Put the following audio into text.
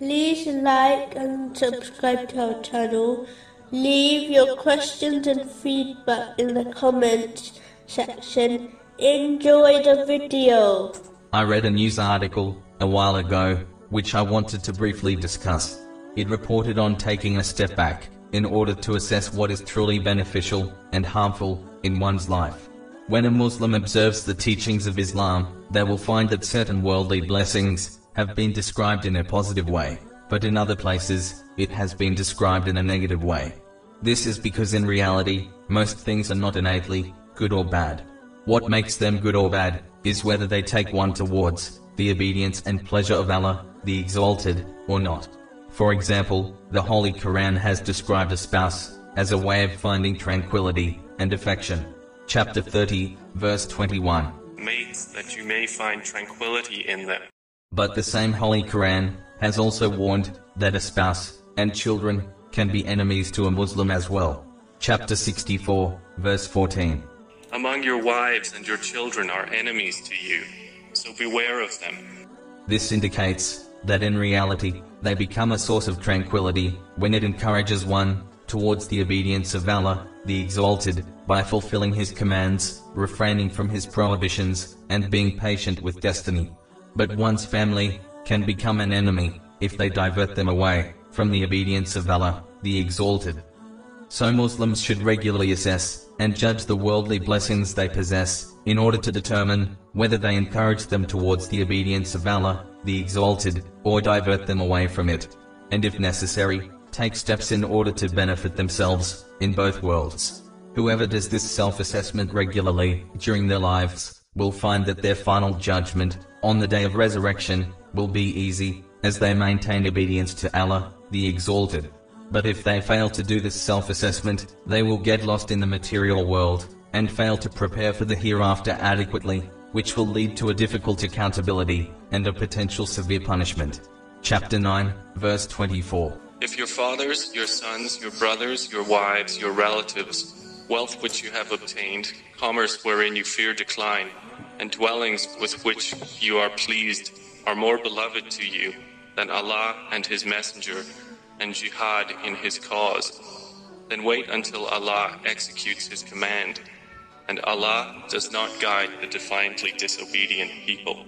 like and subscribe to our channel. Leave your questions and feedback in the comments section. Enjoy the video. I read a news article a while ago, which I wanted to briefly discuss. It reported on taking a step back in order to assess what is truly beneficial and harmful in one's life. When a Muslim observes the teachings of Islam, they will find that certain worldly blessings have been described in a positive way, but in other places, it has been described in a negative way. This is because in reality, most things are not innately good or bad. What makes them good or bad is whether they take one towards the obedience and pleasure of Allah, the Exalted, or not. For example, the Holy Quran has described a spouse as a way of finding tranquility and affection. Chapter 30, verse 21. Mates, that you may find tranquility in them. But the same Holy Quran has also warned that a spouse and children can be enemies to a Muslim as well. Chapter 64, verse 14. Among your wives and your children are enemies to you, so beware of them. This indicates that in reality, they become a source of tranquility when it encourages one towards the obedience of Allah, the Exalted, by fulfilling His commands, refraining from His prohibitions, and being patient with destiny. But one's family can become an enemy if they divert them away from the obedience of Allah, the Exalted. So Muslims should regularly assess and judge the worldly blessings they possess in order to determine whether they encourage them towards the obedience of Allah, the Exalted, or divert them away from it. And if necessary, take steps in order to benefit themselves in both worlds. Whoever does this self-assessment regularly during their lives will find that their final judgment on the day of resurrection will be easy as they maintain obedience to Allah, the Exalted. But if they fail to do this self-assessment, they will get lost in the material world and fail to prepare for the hereafter adequately, which will lead to a difficult accountability and a potential severe punishment. Chapter 9, verse 24. If your fathers, your sons, your brothers, your wives, your relatives, wealth which you have obtained, commerce wherein you fear decline, and dwellings with which you are pleased, are more beloved to you than Allah and His Messenger, and jihad in His cause, then wait until Allah executes His command, and Allah does not guide the defiantly disobedient people.